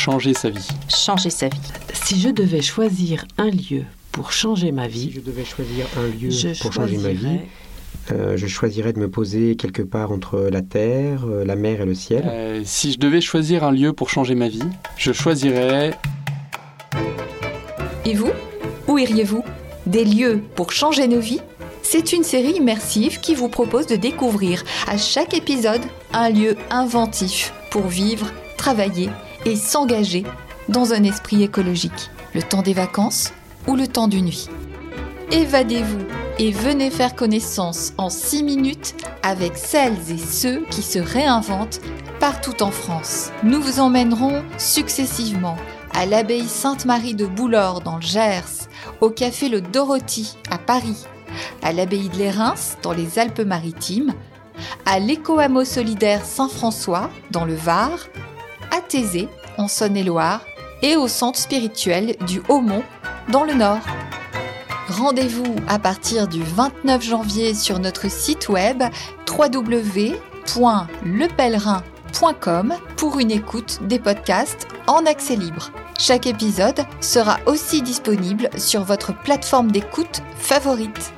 changer sa vie. Changer sa vie. Si je devais choisir un lieu pour changer ma vie, Si je devais choisir un lieu pour changer ma vie, choisirais- euh, je choisirais de me poser quelque part entre la terre, euh, la mer et le ciel. Euh, si je devais choisir un lieu pour changer ma vie, je choisirais Et vous? Où iriez-vous? Des lieux pour changer nos vies? C'est une série immersive qui vous propose de découvrir à chaque épisode un lieu inventif pour vivre, travailler et s'engager dans un esprit écologique. Le temps des vacances ou le temps d'une vie. Évadez-vous et venez faire connaissance en 6 minutes avec celles et ceux qui se réinventent partout en France. Nous vous emmènerons successivement à l'abbaye Sainte-Marie de Boulor dans le Gers, au café Le Dorothy à Paris, à l'abbaye de Lérins dans les Alpes-Maritimes, à l'éco-hameau solidaire Saint-François dans le Var, en Saône-et-Loire et au centre spirituel du Haumont dans le Nord. Rendez-vous à partir du 29 janvier sur notre site web www.lepèlerin.com pour une écoute des podcasts en accès libre. Chaque épisode sera aussi disponible sur votre plateforme d'écoute favorite.